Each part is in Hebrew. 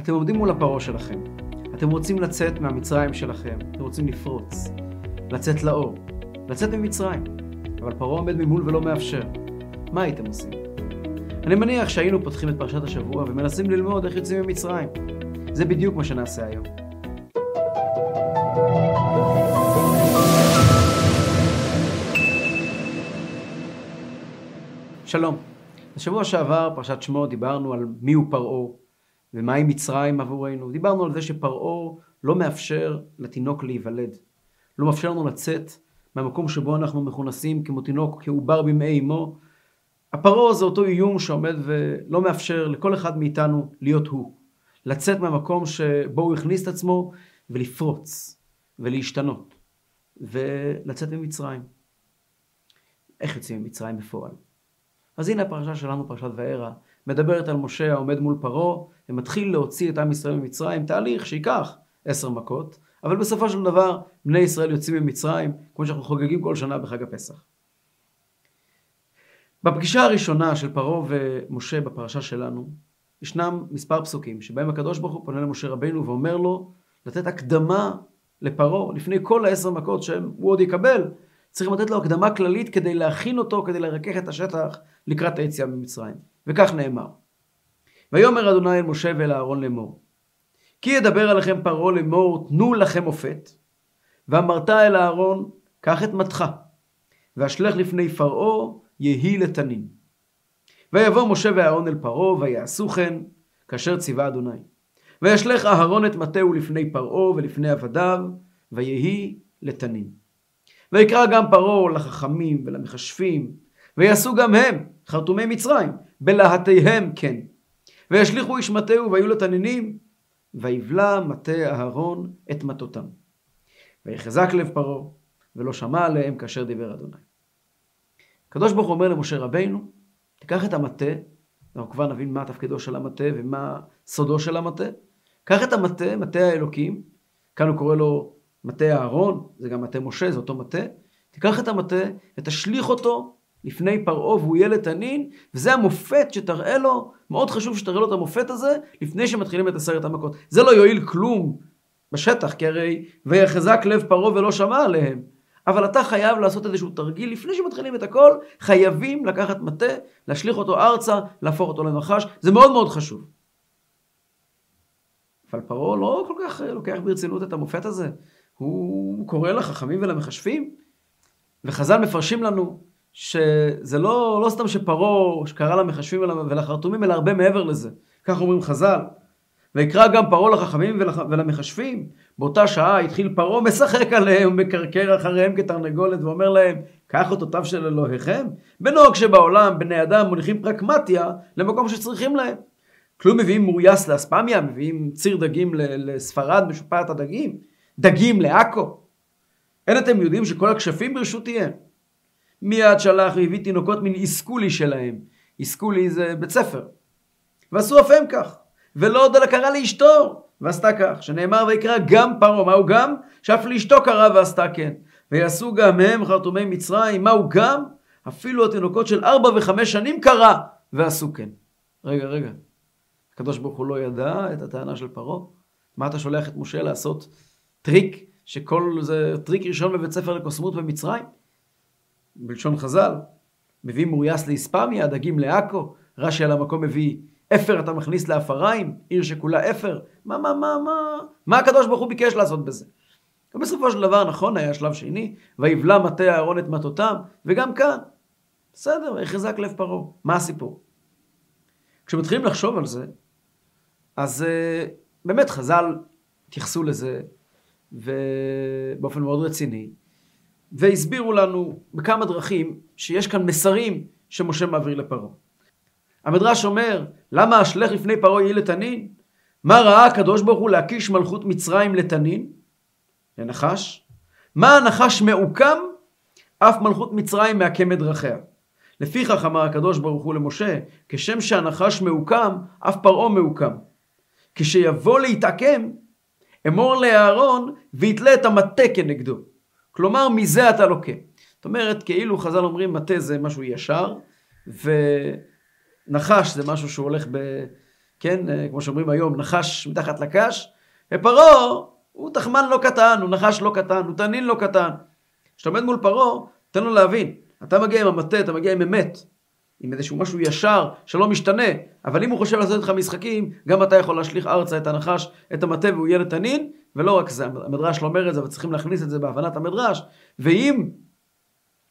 אתם עומדים מול הפרעה שלכם. אתם רוצים לצאת מהמצרים שלכם, אתם רוצים לפרוץ, לצאת לאור, לצאת ממצרים. אבל פרעה עומד ממול ולא מאפשר. מה הייתם עושים? אני מניח שהיינו פותחים את פרשת השבוע ומנסים ללמוד איך יוצאים ממצרים. זה בדיוק מה שנעשה היום. שלום. בשבוע שעבר, פרשת שמות, דיברנו על מיהו פרעה ומהי מצרים עבורנו. דיברנו על זה שפרעה לא מאפשר לתינוק להיוולד. לא מאפשר לנו לצאת מהמקום שבו אנחנו מכונסים כמו תינוק, כעובר במעי אמו. הפרעה זה אותו איום שעומד ולא מאפשר לכל אחד מאיתנו להיות הוא. לצאת מהמקום שבו הוא הכניס את עצמו ולפרוץ ולהשתנות ולצאת ממצרים. איך יוצאים ממצרים בפועל? אז הנה הפרשה שלנו, פרשת וערה, מדברת על משה העומד מול פרעה ומתחיל להוציא את עם ישראל ממצרים, תהליך שייקח עשר מכות, אבל בסופו של דבר בני ישראל יוצאים ממצרים, כמו שאנחנו חוגגים כל שנה בחג הפסח. בפגישה הראשונה של פרעה ומשה בפרשה שלנו, ישנם מספר פסוקים שבהם הקדוש ברוך הוא פונה למשה רבינו ואומר לו לתת הקדמה לפרעה לפני כל העשר מכות שהוא עוד יקבל, צריכים לתת לו הקדמה כללית כדי להכין אותו, כדי לרכך את השטח לקראת היציאה ממצרים. וכך נאמר. ויאמר אדוני אל משה ואל אהרון לאמור. כי ידבר עליכם פרעה לאמור תנו לכם מופת. ואמרת אל אהרון קח את מתך ואשלך לפני פרעה יהי לתנין. ויבוא משה ואהרון אל פרעה ויעשו כן כאשר ציווה אדוני. וישלך אהרון את מטהו לפני פרעה ולפני עבדיו ויהי לתנין. ויקרא גם פרעה לחכמים ולמכשפים ויעשו גם הם חרטומי מצרים בלהטיהם כן. וישליכו איש מטהו והיו לתנינים ויבלע מטה אהרון את מטותם. ויחזק לב פרעה ולא שמע עליהם כאשר דיבר אדוני. הקדוש ברוך הוא אומר למשה רבינו תיקח את המטה, אנחנו כבר נבין מה תפקידו של המטה ומה סודו של המטה. קח את המטה, מטה האלוקים, כאן הוא קורא לו מטה אהרון, זה גם מטה משה, זה אותו מטה. תיקח את המטה ותשליך אותו לפני פרעה והוא יהיה לתנין, וזה המופת שתראה לו, מאוד חשוב שתראה לו את המופת הזה, לפני שמתחילים את עשרת המכות. זה לא יועיל כלום בשטח, כי הרי ויחזק לב פרעה ולא שמע עליהם. אבל אתה חייב לעשות איזשהו תרגיל לפני שמתחילים את הכל, חייבים לקחת מטה, להשליך אותו ארצה, להפוך אותו לנחש, זה מאוד מאוד חשוב. אבל פרעה לא כל כך לוקח ברצינות את המופת הזה. הוא קורא לחכמים ולמכשפים, וחז"ל מפרשים לנו שזה לא, לא סתם שפרעה שקרא למחשבים ולחרטומים, אלא הרבה מעבר לזה. כך אומרים חז"ל. ויקרא גם פרעה לחכמים ולמחשבים. באותה שעה התחיל פרעה משחק עליהם, מקרקר אחריהם כתרנגולת, ואומר להם, קח אותותיו של אלוהיכם. בנוהג שבעולם בני אדם מוליכים פרקמטיה למקום שצריכים להם. כלום מביאים מוריאס לאספמיה, מביאים ציר דגים לספרד, משופעת הדגים, דגים לעכו. אין אתם יודעים שכל הכשפים ברשותיהם. מיד שלח והביא תינוקות מן איסקולי שלהם. איסקולי זה בית ספר. ועשו אף הם כך. ולא עוד אלא קרא לאשתו, ועשתה כך. שנאמר ויקרא גם פרעה, מהו גם? שאף לאשתו קרא ועשתה כן. ויעשו גם הם חרטומי מצרים, מהו גם? אפילו התינוקות של ארבע וחמש שנים קרא ועשו כן. רגע, רגע. הקדוש ברוך הוא לא ידע את הטענה של פרעה? מה אתה שולח את משה לעשות טריק, שכל זה טריק ראשון בבית ספר לקוסמות במצרים? בלשון חז"ל, מביא מוריאס לאספמיה, הדגים לעכו, רש"י על המקום מביא אפר אתה מכניס לאפריים, עיר שכולה אפר, מה, מה, מה, מה, מה הקדוש ברוך הוא ביקש לעשות בזה? ובסופו של דבר, נכון, היה שלב שני, ויבלע מטה אהרון את מטותם, וגם כאן, בסדר, ויחזק לב פרעה. מה הסיפור? כשמתחילים לחשוב על זה, אז uh, באמת חז"ל התייחסו לזה ובאופן מאוד רציני, והסבירו לנו בכמה דרכים שיש כאן מסרים שמשה מעביר לפרעה. המדרש אומר, למה אשלך לפני פרעה יהי לתנין? מה ראה הקדוש ברוך הוא להקיש מלכות מצרים לתנין? לנחש. מה הנחש מעוקם? אף מלכות מצרים מעקם את דרכיה. לפיכך אמר הקדוש ברוך הוא למשה, כשם שהנחש מעוקם, אף פרעה מעוקם. כשיבוא להתעקם, אמור לאהרון ויתלה את המטה כנגדו. כלומר, מזה אתה לוקה. זאת אומרת, כאילו חז"ל אומרים, מטה זה משהו ישר, ונחש זה משהו שהוא הולך כן, אה, כמו שאומרים היום, נחש מתחת לקש, ופרעה הוא תחמן לא קטן, הוא נחש לא קטן, הוא תנין לא קטן. כשאתה עומד מול פרעה, תן לו להבין, אתה מגיע עם המטה, אתה מגיע עם אמת, עם איזשהו משהו ישר שלא משתנה, אבל אם הוא חושב לעשות איתך משחקים, גם אתה יכול להשליך ארצה את הנחש, את המטה והוא יהיה לתנין, ולא רק זה, המדרש לא אומר את זה, אבל צריכים להכניס את זה בהבנת המדרש, ואם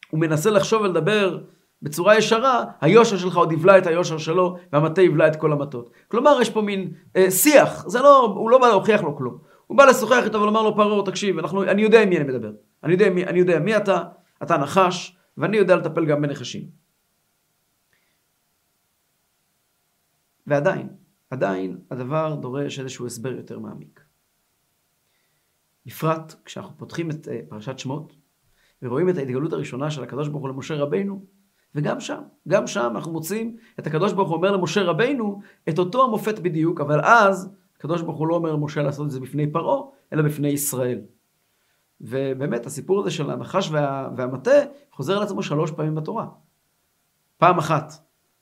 הוא מנסה לחשוב ולדבר בצורה ישרה, היושר שלך עוד יבלע את היושר שלו, והמטה יבלע את כל המטות. כלומר, יש פה מין אה, שיח, זה לא, הוא לא בא להוכיח לו כלום. הוא בא לשוחח איתו ולומר לו, פרעה, תקשיב, אנחנו, אני יודע עם מי אני מדבר. אני יודע, מי, אני יודע מי אתה, אתה נחש, ואני יודע לטפל גם בנחשים. ועדיין, עדיין הדבר דורש איזשהו הסבר יותר מעמיק. בפרט כשאנחנו פותחים את אה, פרשת שמות ורואים את ההתגלות הראשונה של הקדוש ברוך הוא למשה רבינו, וגם שם, גם שם אנחנו מוצאים את הקדוש ברוך הוא אומר למשה רבינו את אותו המופת בדיוק, אבל אז הקדוש ברוך הוא לא אומר למשה לעשות את זה בפני פרעה, אלא בפני ישראל. ובאמת הסיפור הזה של הנחש וה, והמטה חוזר על עצמו שלוש פעמים בתורה. פעם אחת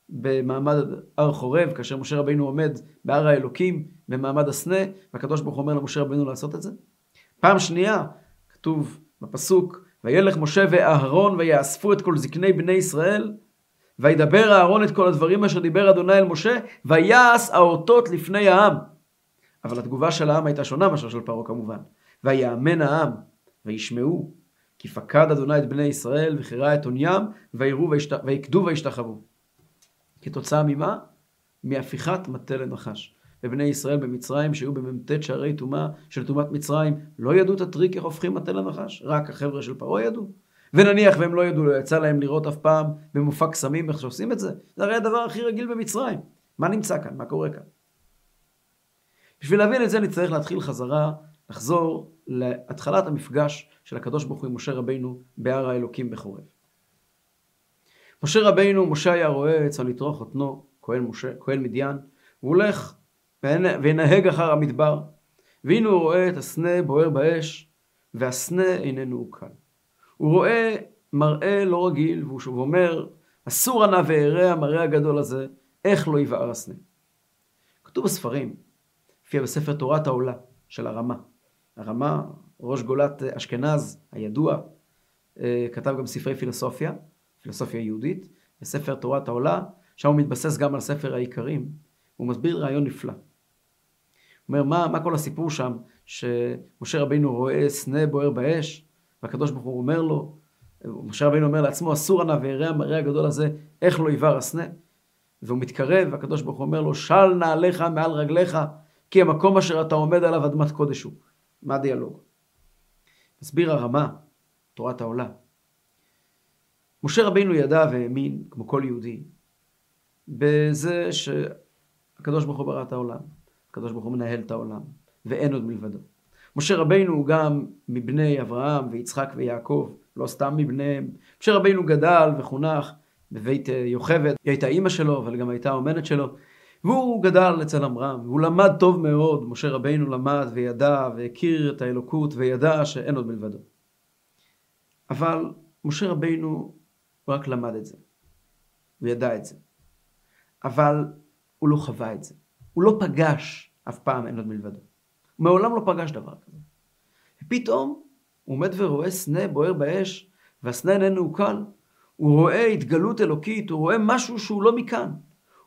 במעמד הר חורב, כאשר משה רבינו עומד בהר האלוקים במעמד הסנה, והקדוש ברוך הוא אומר למשה רבינו לעשות את זה. פעם שנייה, כתוב בפסוק, וילך משה ואהרון ויאספו את כל זקני בני ישראל, וידבר אהרון את כל הדברים אשר דיבר אדוני אל משה, ויעש האותות לפני העם. אבל התגובה של העם הייתה שונה מאשר של פרעה כמובן. ויאמן העם, וישמעו, כי פקד אדוני את בני ישראל, וכירה את עוניים, ויראו ויקדו וישתחוו. כתוצאה ממה? מהפיכת מטה לנחש. ובני ישראל במצרים, שהיו במ"ט שערי טומאה של טומאת מצרים, לא ידעו את הטריק איך הופכים מטה לנחש, רק החבר'ה של פרעה ידעו. ונניח והם לא ידעו, לא יצא להם לראות אף פעם במופע קסמים איך שעושים את זה, זה הרי הדבר הכי רגיל במצרים. מה נמצא כאן? מה קורה כאן? בשביל להבין את זה נצטרך להתחיל חזרה, לחזור להתחלת המפגש של הקדוש ברוך הוא עם משה רבינו בהר האלוקים בחורב. משה רבינו, משה היה רואה אצל יתרו חותנו, כהן, משה, כהן מדיין, הוא הולך וינהג אחר המדבר, והנה הוא רואה את הסנה בוער באש, והסנה איננו עוקל. הוא רואה מראה לא רגיל, והוא שוב אומר, אסור הנא ואראה המראה הגדול הזה, איך לא יבער הסנה. כתוב בספרים, הופיע בספר תורת העולה של הרמה. הרמה, ראש גולת אשכנז הידוע, אה, כתב גם ספרי פילוסופיה, פילוסופיה יהודית, בספר תורת העולה, שם הוא מתבסס גם על ספר העיקרים, הוא מסביר רעיון נפלא. אומר, מה, מה כל הסיפור שם, שמשה רבינו רואה סנה בוער באש, והקדוש ברוך הוא אומר לו, משה רבינו אומר לעצמו, אסור ענה ויראה המראה הגדול הזה, איך לא יבער הסנה? והוא מתקרב, והקדוש ברוך הוא אומר לו, של נעליך מעל רגליך, כי המקום אשר אתה עומד עליו אדמת קודש הוא. מה הדיאלוג? מסביר הרמה, תורת העולה. משה רבינו ידע והאמין, כמו כל יהודי, בזה שהקדוש ברוך הוא ברא את העולם. הקדוש ברוך הוא מנהל את העולם, ואין עוד מלבדו. משה רבינו הוא גם מבני אברהם ויצחק ויעקב, לא סתם מבניהם. משה רבינו גדל וחונך בבית אה, יוכבד, היא הייתה אימא שלו, אבל גם הייתה האומנת שלו. והוא גדל אצל עמרם, והוא למד טוב מאוד, משה רבינו למד וידע והכיר את האלוקות וידע שאין עוד מלבדו. אבל משה רבינו רק למד את זה, הוא ידע את זה. אבל הוא לא חווה את זה. הוא לא פגש אף פעם אין עוד מלבדו. הוא מעולם לא פגש דבר כזה. ופתאום הוא עומד ורואה סנה בוער באש, והסנה איננו קל. הוא רואה התגלות אלוקית, הוא רואה משהו שהוא לא מכאן.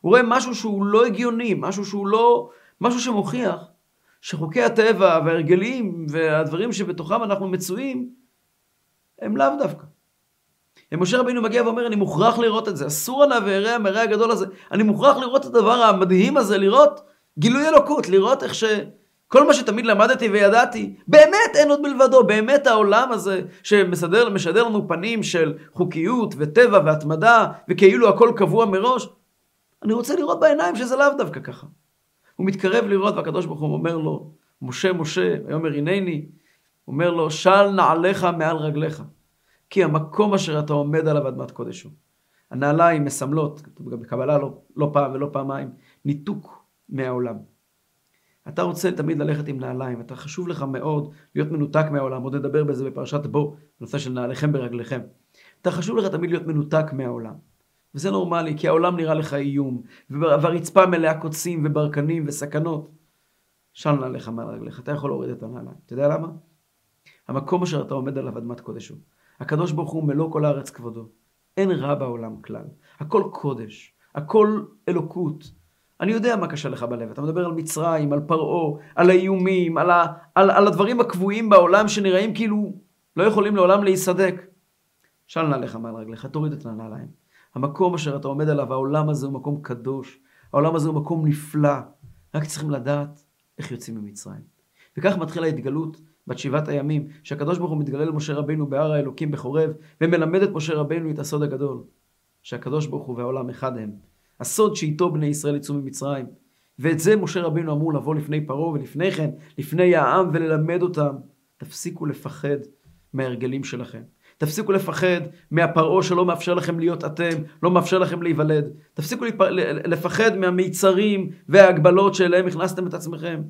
הוא רואה משהו שהוא לא הגיוני, משהו שהוא לא... משהו שמוכיח שחוקי הטבע וההרגלים והדברים שבתוכם אנחנו מצויים, הם לאו דווקא. ומשה רבינו מגיע ואומר, אני מוכרח לראות את זה, אסור עליו ואראה המראה הגדול הזה, אני מוכרח לראות את הדבר המדהים הזה, לראות גילוי אלוקות, לראות איך שכל מה שתמיד למדתי וידעתי, באמת אין עוד מלבדו, באמת העולם הזה שמשדר משדר לנו פנים של חוקיות וטבע והתמדה, וכאילו הכל קבוע מראש, אני רוצה לראות בעיניים שזה לאו דווקא ככה. הוא מתקרב לראות והקדוש ברוך הוא אומר לו, משה משה, ויאמר הנני, אומר לו, של נעליך מעל רגליך. כי המקום אשר אתה עומד עליו אדמת קודש הוא. הנעליים מסמלות, בקבלה לא, לא פעם ולא פעמיים, ניתוק מהעולם. אתה רוצה תמיד ללכת עם נעליים, אתה חשוב לך מאוד להיות מנותק מהעולם, עוד נדבר בזה בפרשת בו, בנושא של נעליכם ברגליכם. אתה חשוב לך תמיד להיות מנותק מהעולם. וזה נורמלי, כי העולם נראה לך איום, והרצפה מלאה קוצים וברקנים וסכנות. של נעליך מעל רגליך, אתה יכול להוריד את הנעליים. אתה יודע למה? המקום אשר אתה עומד עליו אדמת קודש הוא. הקדוש ברוך הוא מלוא כל הארץ כבודו. אין רע בעולם כלל. הכל קודש, הכל אלוקות. אני יודע מה קשה לך בלב. אתה מדבר על מצרים, על פרעה, על האיומים, על, ה, על, על הדברים הקבועים בעולם שנראים כאילו לא יכולים לעולם להיסדק. של נעליך מעל רגליך, תוריד את הנעליים. המקום אשר אתה עומד עליו, העולם הזה הוא מקום קדוש. העולם הזה הוא מקום נפלא. רק צריכים לדעת איך יוצאים ממצרים. וכך מתחילה ההתגלות בת שבעת הימים, שהקדוש ברוך הוא מתגלה למשה רבינו בהר האלוקים בחורב, ומלמד את משה רבינו את הסוד הגדול, שהקדוש ברוך הוא והעולם אחד הם. הסוד שאיתו בני ישראל יצאו ממצרים. ואת זה משה רבינו אמור לבוא לפני פרעה ולפני כן, לפני העם, וללמד אותם. תפסיקו לפחד מההרגלים שלכם. תפסיקו לפחד מהפרעה שלא מאפשר לכם להיות אתם, לא מאפשר לכם להיוולד. תפסיקו לפחד מהמיצרים וההגבלות שאליהם הכנסתם את עצמכם.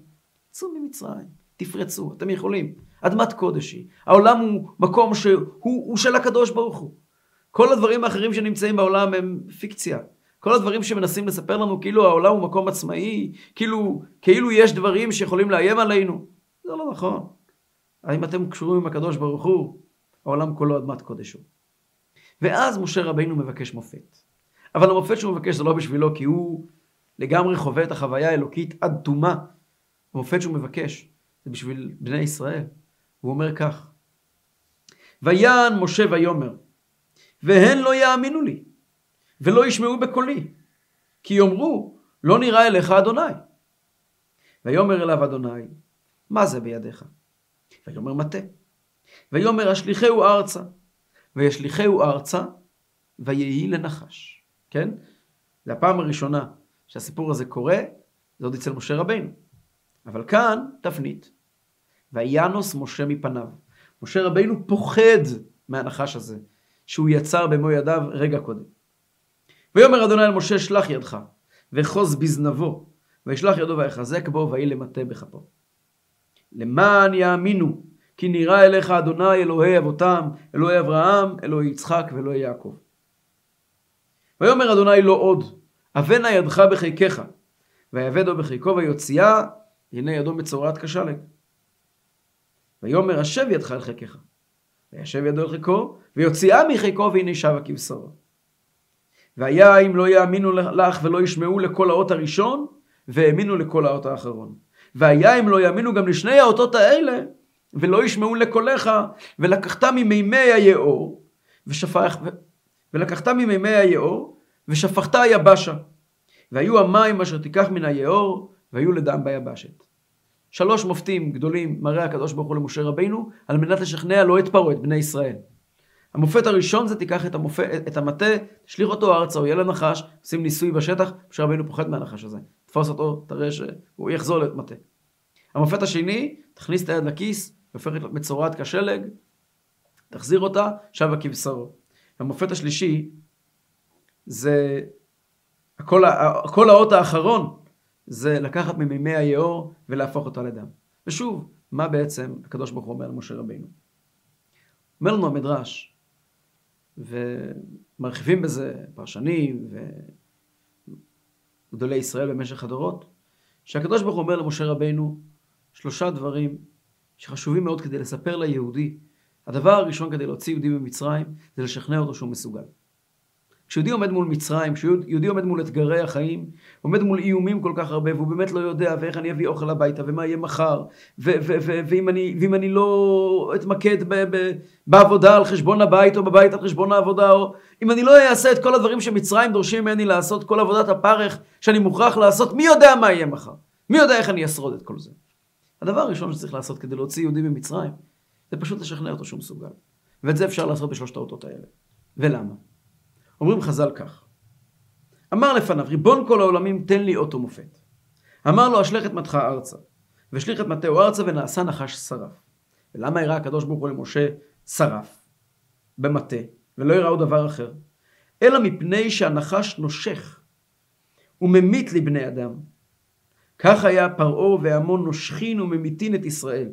צאו ממצרים, תפרצו, אתם יכולים. אדמת קודש היא. העולם הוא מקום שהוא הוא של הקדוש ברוך הוא. כל הדברים האחרים שנמצאים בעולם הם פיקציה. כל הדברים שמנסים לספר לנו כאילו העולם הוא מקום עצמאי, כאילו, כאילו יש דברים שיכולים לאיים עלינו. זה לא נכון. האם אתם קשורים עם הקדוש ברוך הוא? העולם כולו אדמת קודש הוא. ואז משה רבינו מבקש מופת. אבל המופת שהוא מבקש זה לא בשבילו, כי הוא לגמרי חווה את החוויה האלוקית עד תומה. המופת שהוא מבקש זה בשביל בני ישראל. הוא אומר כך: ויען משה ויאמר, והן לא יאמינו לי, ולא ישמעו בקולי, כי יאמרו, לא נראה אליך אדוני. ויאמר אליו אדוני, מה זה בידיך? ויאמר מטה. ויאמר השליחהו ארצה, וישליחהו ארצה, ויהי לנחש. כן? זה הפעם הראשונה שהסיפור הזה קורה, זה עוד אצל משה רבינו. אבל כאן, תפנית. וינוס משה מפניו. משה רבינו פוחד מהנחש הזה, שהוא יצר במו ידיו רגע קודם. ויאמר אדוני אל משה, שלח ידך, וחוז בזנבו, וישלח ידו ויחזק בו, ויהי למטה בכפו. למען יאמינו כי נראה אליך אדוני אלוהי אבותם, אלוהי אברהם, אלוהי יצחק ואלוהי יעקב. ויאמר אדוני לא עוד, אבנה ידך בחיקך, ויאבדו בחיקו ויוציאה, הנה ידו מצורעת כשלג. ויאמר השב ידך אל חיקך, וישב ידו אל חיקו, ויוציאה מחיקו והנה שבה כבשרו. והיה אם לא יאמינו לך ולא ישמעו לכל האות הראשון, והאמינו לכל האות האחרון. והיה אם לא יאמינו גם לשני האותות האלה, ולא ישמעו לקולך, ולקחת ממימי היאור, ושפך, ולקחת ממימי היאור, ושפכת היבשה. והיו המים אשר תיקח מן היאור, והיו לדם ביבשת. שלוש מופתים גדולים מראה הקדוש ברוך הוא למשה רבינו, על מנת לשכנע לא את פרעה, את בני ישראל. המופת הראשון זה תיקח את, המופת, את המטה, תשליך אותו ארצה, הוא יהיה לנחש, עושים ניסוי בשטח, משה רבינו פוחד מהנחש הזה. תפוס אותו, תראה שהוא יחזור להיות מטה. המופת השני, תכניס את היד לכיס, הופכת להיות מצורעת כשלג, תחזיר אותה, שבה כבשרו. המופת השלישי זה, הכל, הכל האות האחרון זה לקחת ממימי היאור ולהפוך אותה לדם. ושוב, מה בעצם הקדוש ברוך הוא אומר למשה רבינו? אומר לנו המדרש, ומרחיבים בזה פרשנים וגדולי ישראל במשך הדורות, שהקדוש ברוך הוא אומר למשה רבינו שלושה דברים שחשובים מאוד כדי לספר ליהודי. הדבר הראשון כדי להוציא יהודי ממצרים זה לשכנע אותו שהוא מסוגל. כשיהודי עומד מול מצרים, כשיהודי עומד מול אתגרי החיים, עומד מול איומים כל כך הרבה, והוא באמת לא יודע ואיך אני אביא אוכל הביתה, ומה יהיה מחר, ואם אני, ואם אני לא אתמקד בעבודה על חשבון הבית, או בבית על חשבון העבודה, או אם אני לא אעשה את כל הדברים שמצרים דורשים ממני לעשות, כל עבודת הפרך שאני מוכרח לעשות, מי יודע מה יהיה מחר? מי יודע איך אני אשרוד את כל זה? הדבר הראשון שצריך לעשות כדי להוציא יהודי ממצרים, זה פשוט לשכנע אותו שהוא מסוגל. ואת זה אפשר לעשות בשלושת האותות האלה. ולמה? אומרים חז"ל כך: אמר לפניו, ריבון כל העולמים, תן לי אות ומופת. אמר לו, אשלך את מטך ארצה, ושליך את מטהו ארצה, ונעשה נחש שרף. ולמה הראה הקדוש ברוך הוא למשה שרף במטה, ולא הראה עוד דבר אחר? אלא מפני שהנחש נושך וממית לבני אדם, כך היה פרעה והמון נושכין וממיתין את ישראל.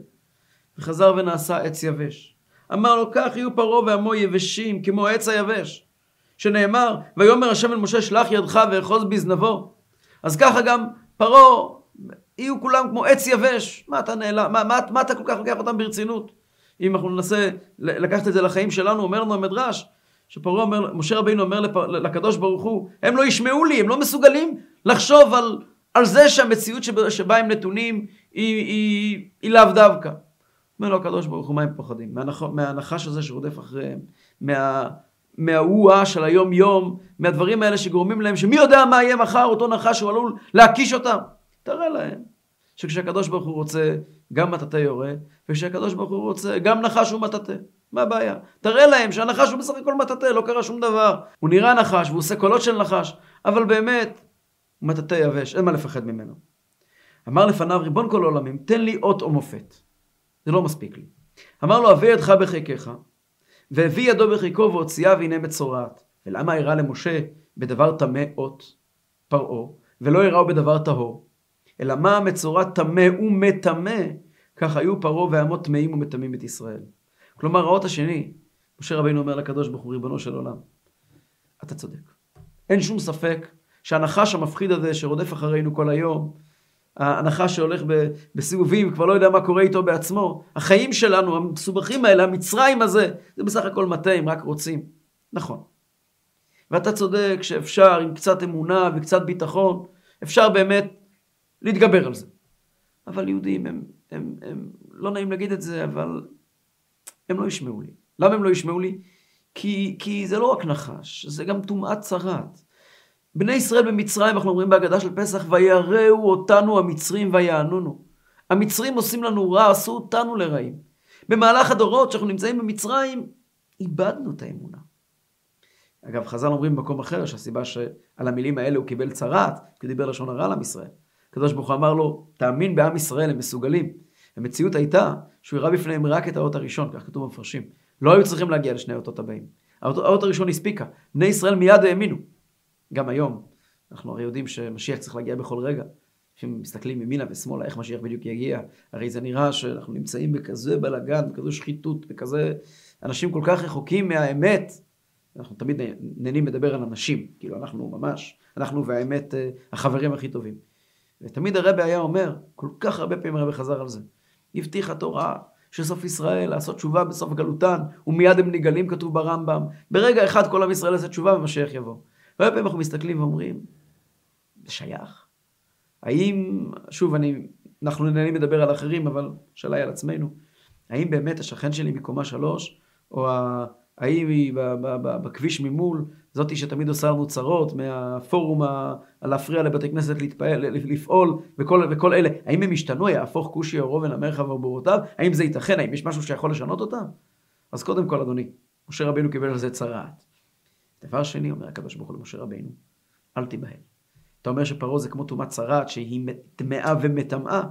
וחזר ונעשה עץ יבש. אמר לו, כך יהיו פרעה ועמו יבשים כמו העץ היבש. שנאמר, ויאמר השם אל משה שלח ידך ואחוז בזנבו. אז ככה גם פרעה, יהיו כולם כמו עץ יבש. מה אתה נעלם, מה, מה, מה אתה כל כך לוקח אותם ברצינות? אם אנחנו ננסה לקחת את זה לחיים שלנו, אומר לנו המדרש, שפרעה אומר, משה רבינו אומר. לקדוש ברוך הוא, הם לא ישמעו לי, הם לא מסוגלים לחשוב על, על זה שהמציאות שבה, שבה הם נתונים היא, היא, היא לאו דווקא. אומר לו הקדוש ברוך הוא, מה הם פוחדים? מהנח... מהנחש הזה שרודף אחריהם, מה... מהאוה של היום יום, מהדברים האלה שגורמים להם, שמי יודע מה יהיה מחר, אותו נחש שהוא עלול להקיש אותם. תראה להם שכשהקדוש ברוך הוא רוצה, גם מטאטא יורה, וכשהקדוש ברוך הוא רוצה, גם נחש הוא מטאטא. מה הבעיה? תראה להם שהנחש הוא בסך הכל מטאטא, לא קרה שום דבר. הוא נראה נחש והוא עושה קולות של נחש, אבל באמת, הוא מטאטא יבש, אין מה לפחד ממנו. אמר לפניו, ריבון כל העולמים, תן לי אות או מופת. זה לא מספיק לי. אמר לו, הביא ידך בחיקך, והביא ידו בחיקו והוציאה והנה מצורעת. ולמה הראה למשה בדבר טמא אות פרעה, ולא הראו בדבר טהור? אלא מה המצורע טמא ומטמא, כך היו פרעה ועמות טמאים ומטמאים את ישראל. כלומר, האות השני, משה רבינו אומר לקדוש ברוך הוא, ריבונו של עולם, אתה צודק. אין שום ספק שהנחש המפחיד הזה שרודף אחרינו כל היום, הנחש שהולך בסיבובים, כבר לא יודע מה קורה איתו בעצמו, החיים שלנו, המסובכים האלה, המצרים הזה, זה בסך הכל מטה אם רק רוצים. נכון. ואתה צודק שאפשר עם קצת אמונה וקצת ביטחון, אפשר באמת להתגבר על זה. אבל יהודים הם, הם, הם, לא נעים להגיד את זה, אבל הם לא ישמעו לי. למה הם לא ישמעו לי? כי, כי זה לא רק נחש, זה גם טומאת צרת. בני ישראל במצרים, אנחנו אומרים בהגדה של פסח, ויראו אותנו המצרים ויענונו. המצרים עושים לנו רע, עשו אותנו לרעים. במהלך הדורות שאנחנו נמצאים במצרים, איבדנו את האמונה. אגב, חז"ל אומרים במקום אחר שהסיבה שעל המילים האלה הוא קיבל צרעת, כי הוא דיבר לשון הרע לעם ישראל. הקדוש ברוך הוא אמר לו, תאמין בעם ישראל, הם מסוגלים. המציאות הייתה שהוא הראה בפניהם רק את האות הראשון, כך כתוב במפרשים. לא היו צריכים להגיע לשני האותות הבאים. האות, האות הראשון הספיקה. בני ישראל מיד האמינו. גם היום, אנחנו הרי יודעים שמשיח צריך להגיע בכל רגע. אנשים מסתכלים ימינה ושמאלה, איך משיח בדיוק יגיע. הרי זה נראה שאנחנו נמצאים בכזה בלאגן, בכזו שחיתות, בכזה... אנשים כל כך רחוקים מהאמת. אנחנו תמיד נהנים לדבר על אנשים, כאילו אנחנו ממש, אנחנו והאמת אה, החברים הכי טובים. ותמיד הרבי היה אומר, כל כך הרבה פעמים הרבי חזר על זה, הבטיח התורה שסוף ישראל לעשות תשובה בסוף גלותן, ומיד הם נגלים, כתוב ברמב"ם. ברגע אחד כל עם ישראל יעשה תשובה ומשיח יבוא. והרבה פעמים אנחנו מסתכלים ואומרים, זה שייך? האם, שוב, אני, אנחנו נהנים לדבר על אחרים, אבל השאלה היא על עצמנו. האם באמת השכן שלי מקומה שלוש, או האם היא בכביש ממול, זאתי שתמיד עושה לנו צרות, מהפורום ה... להפריע לבתי כנסת להתפעל, לפעול, וכל, וכל אלה, האם הם ישתנו, יהפוך כושי או רובן המלך ובורותיו? האם זה ייתכן? האם יש משהו שיכול לשנות אותם? אז קודם כל, אדוני, משה רבינו קיבל על זה צרעת. דבר שני, אומר הקדוש ברוך הוא למשה רבינו, אל תיבהל. אתה אומר שפרעה זה כמו טומאת צרעת, שהיא טמאה ומטמאה.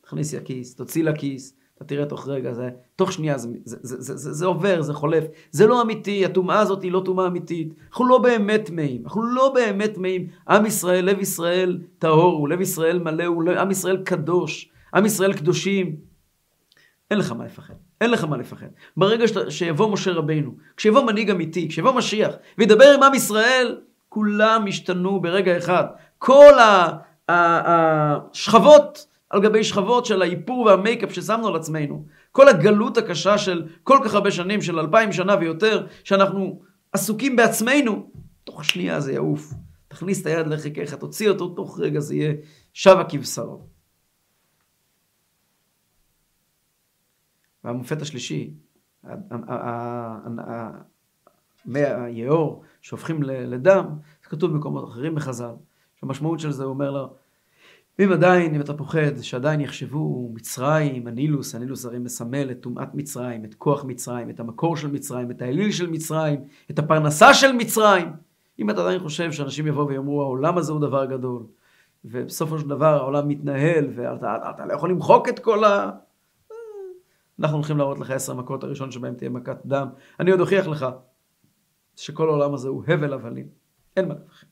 תכניס לכיס, תוציא לכיס, אתה תראה תוך רגע, זה, תוך שנייה זה, זה, זה, זה, זה, זה עובר, זה חולף. זה לא אמיתי, הטומאה הזאת היא לא טומאה אמיתית. אנחנו לא באמת טמאים, אנחנו לא באמת טמאים. עם ישראל, לב ישראל טהור הוא, לב ישראל מלא הוא, עם ישראל קדוש, עם ישראל קדושים. אין לך מה לפחד, אין לך מה לפחד. ברגע שת, שיבוא משה רבינו, כשיבוא מנהיג אמיתי, כשיבוא משיח, וידבר עם עם ישראל, כולם ישתנו ברגע אחד. כל השכבות על גבי שכבות של האיפור והמייקאפ ששמנו על עצמנו. כל הגלות הקשה של כל כך הרבה שנים, של אלפיים שנה ויותר, שאנחנו עסוקים בעצמנו, תוך שנייה זה יעוף. תכניס את היד לחיקך, תוציא אותו, תוך רגע זה יהיה שבה כבשרו. והמופת השלישי, היאור שהופכים לדם, זה כתוב במקומות אחרים בחז"ל, שהמשמעות של זה הוא אומר לו, ואם עדיין, אם אתה פוחד, שעדיין יחשבו מצרים, הנילוס, הנילוס הרי מסמל את טומאת מצרים, את כוח מצרים, את המקור של מצרים, את האליל של מצרים, את הפרנסה של מצרים. אם אתה עדיין חושב שאנשים יבואו ויאמרו, העולם הזה הוא דבר גדול, ובסופו של דבר העולם מתנהל, ואתה אתה לא יכול למחוק את כל ה... אנחנו הולכים להראות לך עשר מכות הראשון שבהם תהיה מכת דם. אני עוד אוכיח לך שכל העולם הזה הוא הבל הבלים. אין מה לפחד.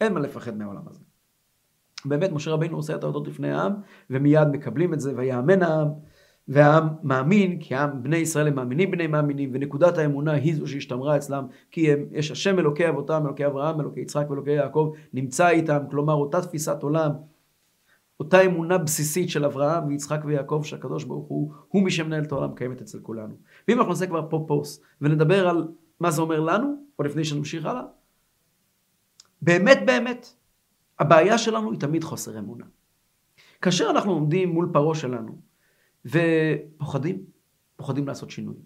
אין מה לפחד מהעולם הזה. באמת, משה רבינו עושה את האותות לפני העם, ומיד מקבלים את זה, ויאמן העם. והעם מאמין, כי העם, בני ישראל הם מאמינים בני מאמינים, ונקודת האמונה היא זו שהשתמרה אצלם, כי הם, יש השם אלוקי אבותם, אלוקי אברהם, אלוקי יצחק ואלוקי יעקב, נמצא איתם, כלומר אותה תפיסת עולם, אותה אמונה בסיסית של אברהם ויצחק ויעקב, שהקדוש ברוך הוא, הוא מי שמנהל את העולם, קיימת אצל כולנו. ואם אנחנו נעשה כבר פה פוס, ונדבר על מה זה אומר לנו, או לפני שנמשיך הלאה, באמת באמת, הבעיה שלנו היא תמיד חוסר אמונה. כאשר אנחנו עומדים מול פרעה שלנו, ופוחדים, פוחדים לעשות שינוי,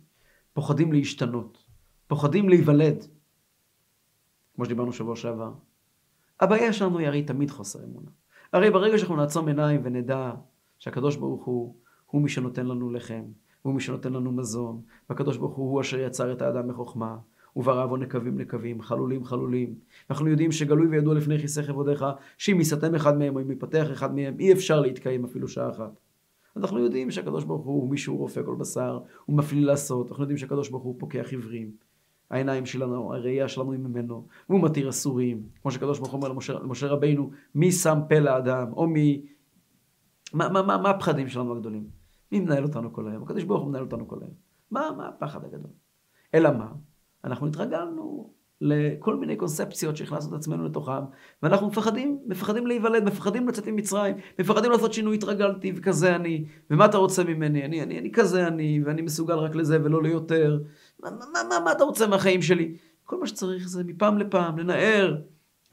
פוחדים להשתנות, פוחדים להיוולד, כמו שדיברנו שבוע שעבר. הבעיה שלנו היא הרי תמיד חוסר אמונה. הרי ברגע שאנחנו נעצום עיניים ונדע שהקדוש ברוך הוא, הוא מי שנותן לנו לחם, הוא מי שנותן לנו מזון, והקדוש ברוך הוא הוא אשר יצר את האדם בחוכמה, וברעבו נקבים נקבים, חלולים חלולים. אנחנו יודעים שגלוי וידוע לפני כיסא כבודיך, שאם ייסתם אחד מהם או אם ייפתח אחד מהם, אי אפשר להתקיים אפילו שעה אחת. אנחנו יודעים שהקדוש ברוך הוא, מי שהוא רופא כל בשר, הוא מפליל לעשות, אנחנו יודעים שהקדוש ברוך הוא פוקח עיוורים. העיניים שלנו, הראייה שלנו היא ממנו, והוא מתיר אסורים, כמו שהקדוש ברוך הוא אומר למשה, רבינו, מי שם פה לאדם, או מי... מה, מה, מה, מה הפחדים שלנו הגדולים? מי מנהל אותנו כל היום? הקדוש ברוך הוא מנהל אותנו כל היום. מה, מה הפחד הגדול? אלא מה? אנחנו התרגלנו לכל מיני קונספציות שהכנסנו את עצמנו לתוכם, ואנחנו מפחדים, מפחדים להיוולד, מפחדים לצאת ממצרים, מפחדים לעשות שינוי, התרגלתי, וכזה אני, ומה אתה רוצה ממני? אני, אני, אני כזה אני, ואני מסוגל רק לזה ולא ליותר. מה, מה, מה, מה אתה רוצה מהחיים שלי? כל מה שצריך זה מפעם לפעם לנער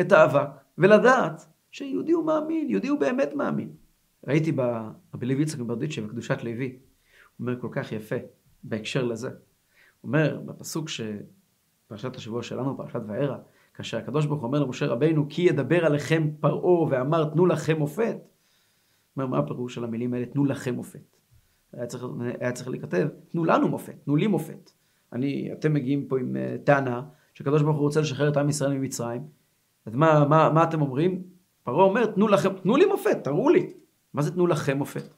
את האבק, ולדעת שיהודי הוא מאמין, יהודי הוא באמת מאמין. ראיתי ברבי לוי יצחק מברדיצ'ה בקדושת לוי, הוא אומר כל כך יפה בהקשר לזה. הוא אומר בפסוק ש... פרשת השבוע שלנו, פרשת וארא, כאשר הקדוש ברוך הוא אומר למשה רבינו, כי ידבר עליכם פרעה ואמר תנו לכם מופת. אומר, מה הפירוש של המילים האלה, תנו לכם מופת? היה צריך, היה צריך להיכתב, תנו לנו מופת, תנו לי מופת. אני, אתם מגיעים פה עם uh, טענה שהקדוש ברוך הוא רוצה לשחרר את עם ישראל ממצרים. אז מה, מה, מה אתם אומרים? פרעה אומר, תנו לכם, תנו לי מופת, תראו לי. מה זה תנו לכם מופת?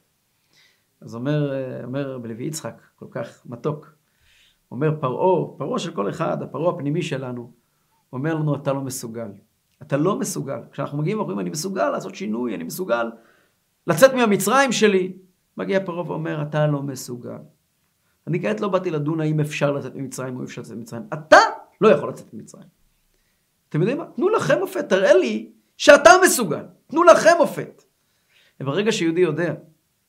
אז אומר, אה, אומר בלוי יצחק, כל כך מתוק, אומר פרעה, פרעה של כל אחד, הפרעה הפנימי שלנו, אומר לנו, אתה לא מסוגל. אתה לא מסוגל. כשאנחנו מגיעים ואומרים, אני מסוגל לעשות שינוי, אני מסוגל לצאת מהמצרים שלי. מגיע פרעה ואומר, אתה לא מסוגל. אני כעת לא באתי לדון האם אפשר לצאת ממצרים או אפשר לצאת ממצרים. אתה לא יכול לצאת ממצרים. אתם יודעים מה? תנו לכם מופת, תראה לי שאתה מסוגל. תנו לכם מופת. וברגע שיהודי יודע,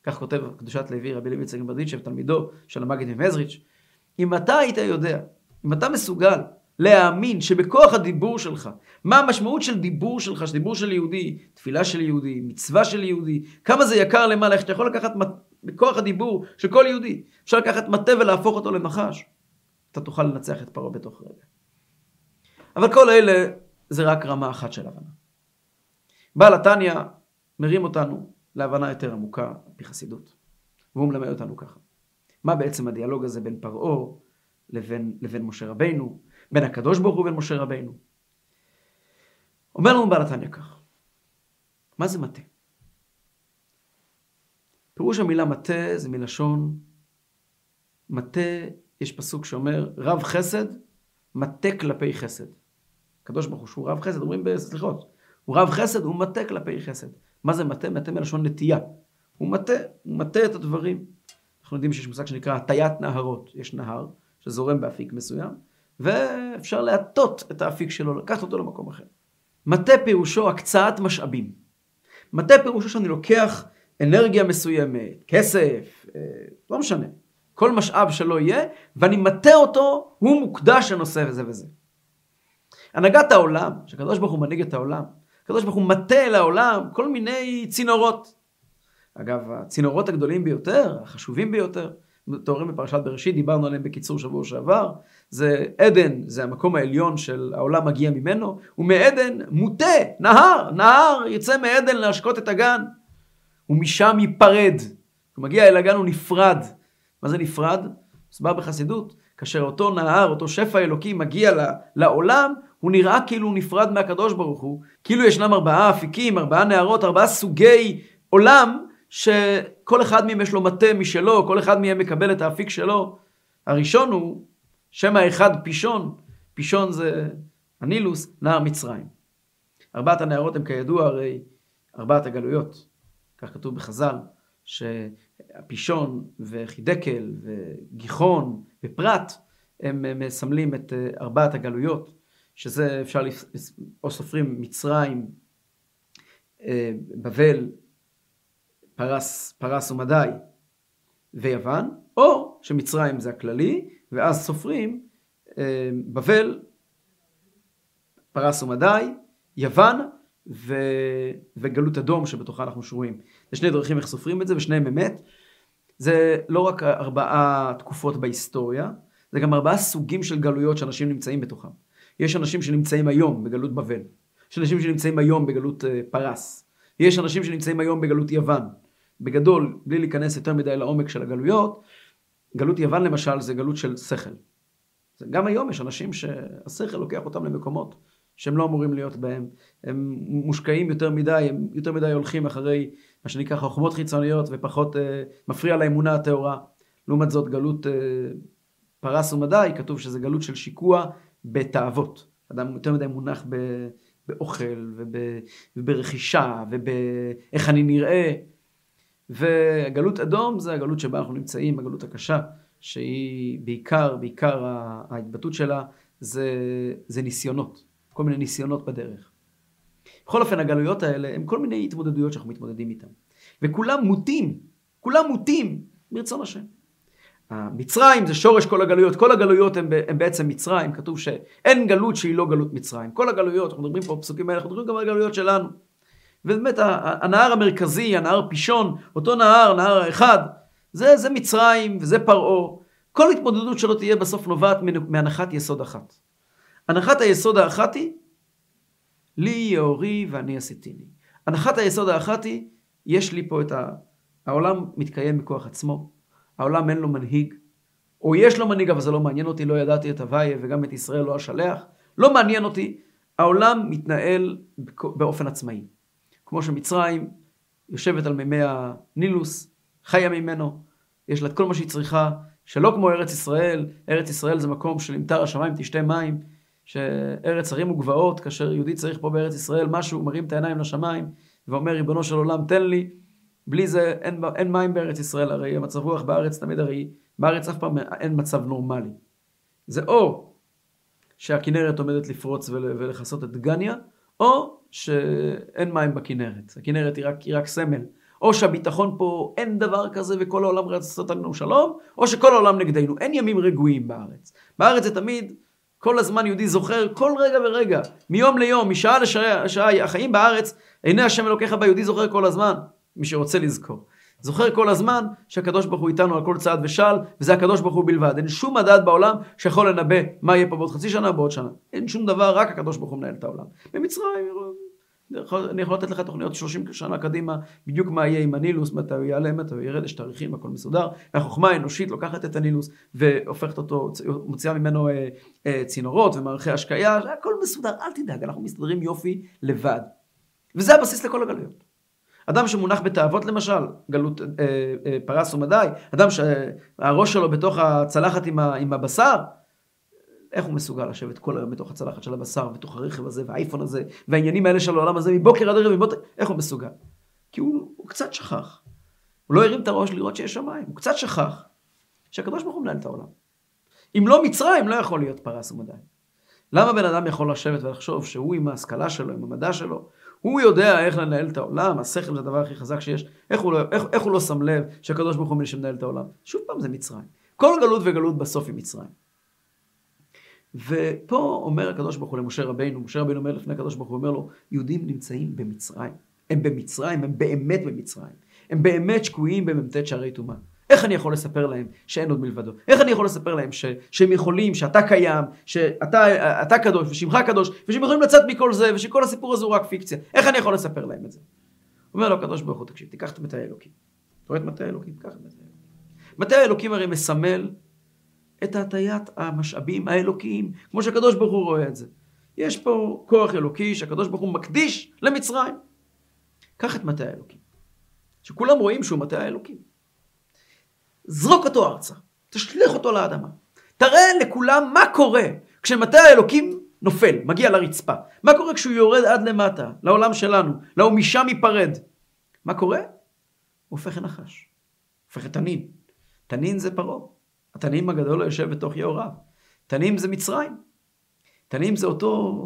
כך כותב קדושת לוי, רבי לוי צגן ברדיצ'ב, תלמידו של המגיד ממזריץ', אם אתה היית יודע, אם אתה מסוגל להאמין שבכוח הדיבור שלך, מה המשמעות של דיבור שלך, של דיבור של יהודי, תפילה של יהודי, מצווה של יהודי, כמה זה יקר למעלה, איך אתה יכול לקחת בכוח הדיבור של כל יהודי, אפשר לקחת מטה ולהפוך אותו לנחש, אתה תוכל לנצח את פרעה בתוך רגע. אבל כל אלה זה רק רמה אחת של הבנה. בעל התניא מרים אותנו להבנה יותר עמוקה על חסידות, והוא מלמד אותנו ככה. מה בעצם הדיאלוג הזה בין פרעה לבין, לבין משה רבינו, בין הקדוש ברוך הוא ובין משה רבינו. אומר לנו בעל התניא כך, מה זה מטה? פירוש המילה מטה זה מלשון מטה, יש פסוק שאומר רב חסד, מטה כלפי חסד. הקדוש ברוך הוא שהוא רב חסד, אומרים בסליחות, הוא רב חסד, הוא מטה כלפי חסד. מה זה מטה? מטה מלשון נטייה. הוא מטה, הוא מטה את הדברים. אנחנו יודעים שיש מושג שנקרא הטיית נהרות. יש נהר שזורם באפיק מסוים, ואפשר להטות את האפיק שלו, לקחת אותו למקום אחר. מטה פירושו הקצאת משאבים. מטה פירושו שאני לוקח אנרגיה מסוימת, כסף, אה, לא משנה, כל משאב שלא יהיה, ואני מטה אותו, הוא מוקדש לנושא וזה וזה. הנהגת העולם, שקדוש ברוך הוא מנהיג את העולם, הקדוש ברוך הוא מטה לעולם כל מיני צינורות. אגב, הצינורות הגדולים ביותר, החשובים ביותר, מתוארים בפרשת בראשית, דיברנו עליהם בקיצור שבוע שעבר, זה עדן, זה המקום העליון של העולם מגיע ממנו, ומעדן מוטה, נהר, נהר יצא מעדן להשקות את הגן, ומשם ייפרד. הוא מגיע אל הגן הוא נפרד. מה זה נפרד? מסבר בחסידות, כאשר אותו נהר, אותו שפע אלוקי מגיע לעולם, הוא נראה כאילו הוא נפרד מהקדוש ברוך הוא, כאילו ישנם ארבעה אפיקים, ארבעה נהרות, ארבעה סוגי עולם, שכל אחד מהם יש לו מטה משלו, כל אחד מהם מקבל את האפיק שלו. הראשון הוא שם האחד פישון, פישון זה הנילוס, נהר מצרים. ארבעת הנהרות הם כידוע הרי ארבעת הגלויות. כך כתוב בחז"ל, הפישון וחידקל וגיחון ופרת, הם מסמלים את אה, ארבעת הגלויות, שזה אפשר, או סופרים מצרים, אה, בבל, פרס, פרס ומדי ויוון, או שמצרים זה הכללי, ואז סופרים אה, בבל, פרס ומדי, יוון ו... וגלות אדום שבתוכה אנחנו שרויים. יש שני דרכים איך סופרים את זה ושניהם אמת. זה לא רק ארבעה תקופות בהיסטוריה, זה גם ארבעה סוגים של גלויות שאנשים נמצאים בתוכם. יש אנשים שנמצאים היום בגלות בבל, יש אנשים שנמצאים היום בגלות אה, פרס, יש אנשים שנמצאים היום בגלות יוון. בגדול, בלי להיכנס יותר מדי לעומק של הגלויות, גלות יוון למשל זה גלות של שכל. גם היום יש אנשים שהשכל לוקח אותם למקומות שהם לא אמורים להיות בהם. הם מושקעים יותר מדי, הם יותר מדי הולכים אחרי מה שנקרא חוכמות חיצוניות ופחות אה, מפריע לאמונה הטהורה. לעומת זאת גלות אה, פרס ומדי, כתוב שזה גלות של שיקוע בתאוות. אדם יותר מדי מונח ב, באוכל וב, וברכישה ובאיך אני נראה. וגלות אדום זה הגלות שבה אנחנו נמצאים, הגלות הקשה, שהיא בעיקר, בעיקר ההתבטאות שלה זה, זה ניסיונות. כל מיני ניסיונות בדרך. בכל אופן, הגלויות האלה הם כל מיני התמודדויות שאנחנו מתמודדים איתן. וכולם מוטים, כולם מוטים מרצון השם. מצרים זה שורש כל הגלויות, כל הגלויות הן בעצם מצרים, כתוב שאין גלות שהיא לא גלות מצרים. כל הגלויות, אנחנו מדברים פה בפסוקים האלה, אנחנו מדברים גם על הגלויות שלנו. ובאמת הנהר המרכזי, הנהר פישון, אותו נהר, נהר האחד, זה, זה מצרים וזה פרעה. כל התמודדות שלו תהיה בסוף נובעת מהנחת יסוד אחת. הנחת היסוד האחת היא, לי יאורי ואני עשיתיני. הנחת היסוד האחת היא, יש לי פה את ה... העולם מתקיים בכוח עצמו, העולם אין לו מנהיג, או יש לו מנהיג אבל זה לא מעניין אותי, לא ידעתי את הוויה וגם את ישראל לא אשלח, לא מעניין אותי, העולם מתנהל באופן עצמאי. כמו שמצרים יושבת על מימי הנילוס, חיה ממנו, יש לה את כל מה שהיא צריכה, שלא כמו ארץ ישראל, ארץ ישראל זה מקום של אם תר השמיים תשתה מים, שארץ הרים וגבעות, כאשר יהודי צריך פה בארץ ישראל משהו, הוא מרים את העיניים לשמיים ואומר, ריבונו של עולם, תן לי. בלי זה אין, אין מים בארץ ישראל, הרי המצב רוח בארץ תמיד הרי, בארץ אף פעם אין מצב נורמלי. זה או שהכנרת עומדת לפרוץ ולכסות את דגניה, או שאין מים בכנרת. הכנרת היא רק, היא רק סמל. או שהביטחון פה אין דבר כזה וכל העולם רץ לעשות עלינו שלום, או שכל העולם נגדנו. אין ימים רגועים בארץ. בארץ זה תמיד כל הזמן יהודי זוכר כל רגע ורגע, מיום ליום, משעה לשעה, החיים בארץ, עיני השם אלוקיך בה, יהודי זוכר כל הזמן, מי שרוצה לזכור. זוכר כל הזמן שהקדוש ברוך הוא איתנו על כל צעד ושעל, וזה הקדוש ברוך הוא בלבד. אין שום מדד בעולם שיכול לנבא מה יהיה פה בעוד חצי שנה, בעוד שנה. אין שום דבר, רק הקדוש ברוך הוא מנהל את העולם. במצרים, אני יכול לתת לך תוכניות 30 שנה קדימה, בדיוק מה יהיה עם הנילוס, מתי הוא יעלה, מתי הוא ירד, יש תאריכים, הכל מסודר. החוכמה האנושית לוקחת את הנילוס והופכת אותו, מוציאה ממנו אה, אה, צינורות ומערכי השקיה, הכל מסודר, אל תדאג, אנחנו מסתדרים יופי לבד. וזה הבסיס לכל הגלויות. אדם שמונח בתאוות למשל, גלות אה, אה, פרס ומדי, אדם שהראש שלו בתוך הצלחת עם, ה, עם הבשר, איך הוא מסוגל לשבת כל היום בתוך הצלחת של הבשר, בתוך הרכב הזה, והאייפון הזה, והעניינים האלה של העולם הזה, מבוקר עד ערב. איך הוא מסוגל? כי הוא, הוא קצת שכח. הוא לא הרים את הראש לראות שיש שמיים, הוא קצת שכח שהקדוש ברוך הוא מנהל את העולם. אם לא מצרים, לא יכול להיות פרס ומדי. למה בן אדם יכול לשבת ולחשוב שהוא עם ההשכלה שלו, עם המדע שלו, הוא יודע איך לנהל את העולם, השכל זה הדבר הכי חזק שיש, איך הוא לא, איך, איך הוא לא שם לב שהקדוש ברוך הוא מי שמנהל את העולם? שוב פעם זה מצרים. כל גלות וגלות בסוף היא מצרים. ופה אומר הקדוש ברוך הוא למשה רבינו, משה רבינו אומר לפני הקדוש ברוך הוא, אומר לו, יהודים נמצאים במצרים. הם במצרים, הם באמת במצרים. הם באמת שקועים במ"ט שערי טומאה. איך אני יכול לספר להם שאין עוד מלבדו? איך אני יכול לספר להם ש, שהם יכולים, שאתה קיים, שאתה קדוש ושמך קדוש, ושהם יכולים לצאת מכל זה, ושכל הסיפור הזה הוא רק פיקציה? איך אני יכול לספר להם את זה? אומר לו הקדוש ברוך הוא, תקשיב, תיקח את מטה האלוקים. אתה רואה את מטה האלוקים? קח את מטה האלוקים. מטה האלוקים הרי מסמל את הטיית המשאבים האלוקיים, כמו שהקדוש ברוך הוא רואה את זה. יש פה כוח אלוקי שהקדוש ברוך הוא מקדיש למצרים. קח את מטה האלוקים, שכולם רואים שהוא מטה האלוקים. זרוק אותו ארצה, תשליך אותו לאדמה. תראה לכולם מה קורה כשמטה האלוקים נופל, מגיע לרצפה. מה קורה כשהוא יורד עד למטה, לעולם שלנו, לא משם ייפרד. מה קורה? הוא הופך לנחש. הופכת תנין. תנין זה פרעה. התנין הגדול היושב בתוך יאוריו. תנין זה מצרים. תנין זה אותו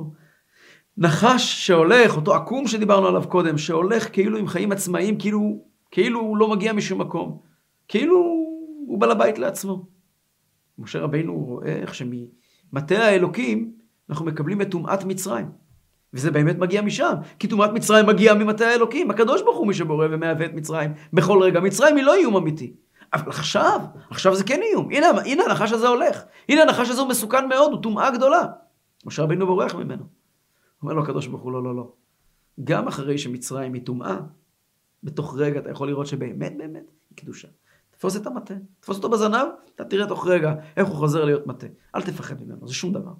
נחש שהולך, אותו עקום שדיברנו עליו קודם, שהולך כאילו עם חיים עצמאיים, כאילו, כאילו הוא לא מגיע משום מקום. כאילו הוא בעל הבית לעצמו. משה רבינו רואה איך שממטה האלוקים אנחנו מקבלים את טומאת מצרים. וזה באמת מגיע משם, כי טומאת מצרים מגיעה ממטה האלוקים. הקדוש ברוך הוא מי שבורא ומהווה את מצרים בכל רגע. מצרים היא לא איום אמיתי. אבל עכשיו, עכשיו זה כן איום. הנה, הנה הנחש הזה הולך. הנה הנחש הזה הוא מסוכן מאוד, הוא טומאה גדולה. משה רבינו בורח ממנו. אומר לו הקדוש ברוך הוא, לא, לא, לא. גם אחרי שמצרים היא טומאה, בתוך רגע אתה יכול לראות שבאמת באמת היא קדושה. תפוס את המטה, תפוס אותו בזנב, אתה תראה תוך רגע איך הוא חוזר להיות מטה. אל תפחד ממנו, זה שום דבר.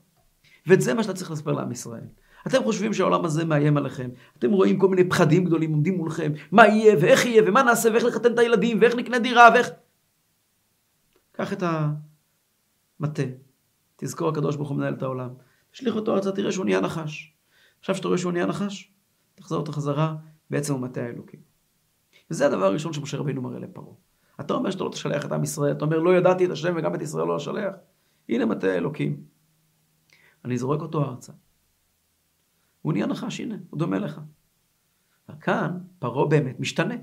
ואת זה מה שאתה צריך לספר לעם ישראל. אתם חושבים שהעולם הזה מאיים עליכם, אתם רואים כל מיני פחדים גדולים עומדים מולכם, מה יהיה ואיך יהיה ומה נעשה ואיך לחתן את הילדים ואיך נקנה דירה ואיך... קח את המטה, תזכור הקדוש ברוך הוא מנהל את העולם, תשליך אותו ארצה, תראה שהוא נהיה נחש. עכשיו שאתה רואה שהוא נהיה נחש, תחזור אותו חזרה, בעצם הוא מטה האלוקים. וזה הדבר הראשון שמשה רבינו מראה לפרעה. אתה אומר שאתה לא תשלח את עם ישראל, אתה אומר לא ידעתי את השם וגם את ישראל לא אשלח. הנה מטה האלוקים. אני זורק אותו ארצה. הוא נהיה נחש, הנה, הוא דומה לך. אבל כאן פרעה באמת משתנה.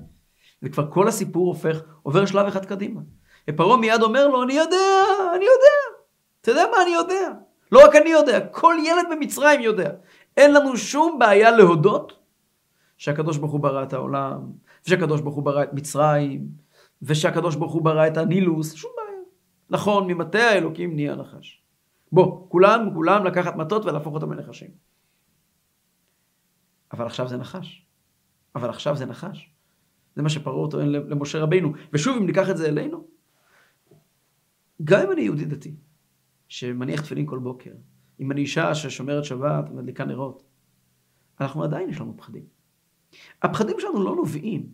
וכבר כל הסיפור הופך, עובר שלב אחד קדימה. ופרעה מיד אומר לו, אני יודע, אני יודע. אתה יודע מה אני יודע? לא רק אני יודע, כל ילד במצרים יודע. אין לנו שום בעיה להודות שהקדוש ברוך הוא ברא את העולם, ושהקדוש ברוך הוא ברא את מצרים, ושהקדוש ברוך הוא ברא את הנילוס, שום בעיה. נכון, ממטה האלוקים נהיה נחש. בוא, כולם, כולם לקחת מטות ולהפוך אותם לנחשים. אבל עכשיו זה נחש. אבל עכשיו זה נחש. זה מה שפרעה טוען למשה רבינו. ושוב, אם ניקח את זה אלינו, גם אם אני יהודי דתי, שמניח תפילין כל בוקר, אם אני אישה ששומרת שבת ומדליקה נרות, אנחנו עדיין יש לנו פחדים. הפחדים שלנו לא נובעים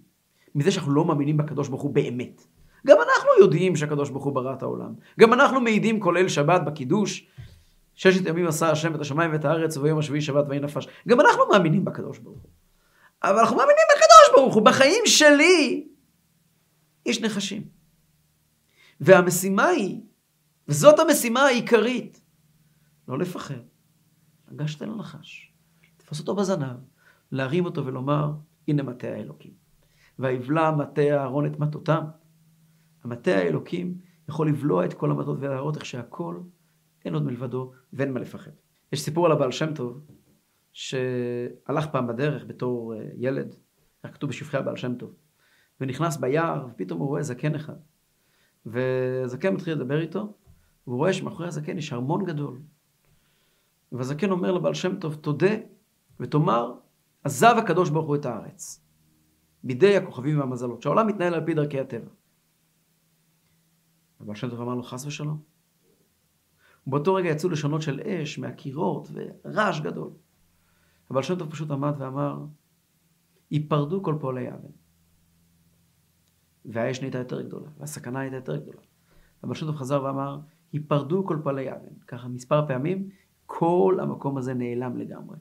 מזה שאנחנו לא מאמינים בקדוש ברוך הוא באמת. גם אנחנו יודעים שהקדוש ברוך הוא ברא את העולם. גם אנחנו מעידים כולל שבת בקידוש, ששת ימים עשה השם את השמיים ואת הארץ וביום השביעי שבת ויהי נפש. גם אנחנו מאמינים בקדוש ברוך הוא. אבל אנחנו מאמינים בקדוש ברוך הוא. בחיים שלי יש נחשים. והמשימה היא, וזאת המשימה העיקרית, לא לפחד. לגשת אל הנחש, לתפוס אותו בזנב, להרים אותו ולומר, הנה מטה האלוקים. ויבלע מטה אהרון את מטותם. המטה האלוקים יכול לבלוע את כל המטות ולהראות איך שהכל, אין עוד מלבדו ואין מה לפחד. יש סיפור על הבעל שם טוב, שהלך פעם בדרך בתור אה, ילד, היה כתוב בשבחי הבעל שם טוב, ונכנס ביער, ופתאום הוא רואה זקן אחד. וזקן מתחיל לדבר איתו, והוא רואה שמאחורי הזקן יש ארמון גדול. והזקן אומר לבעל שם טוב, תודה ותאמר, עזב הקדוש ברוך הוא את הארץ. בידי הכוכבים והמזלות, שהעולם מתנהל על פי דרכי הטבע. הבעל שם טוב אמר לו, חס ושלום. ובאותו רגע יצאו לשונות של אש מהקירות ורעש גדול. הבעל שם טוב פשוט עמד ואמר, ייפרדו כל פועלי האבן. והאש נהייתה יותר גדולה, והסכנה הייתה יותר גדולה. הבעל שם טוב חזר ואמר, ייפרדו כל פועלי אבן. ככה מספר פעמים, כל המקום הזה נעלם לגמרי.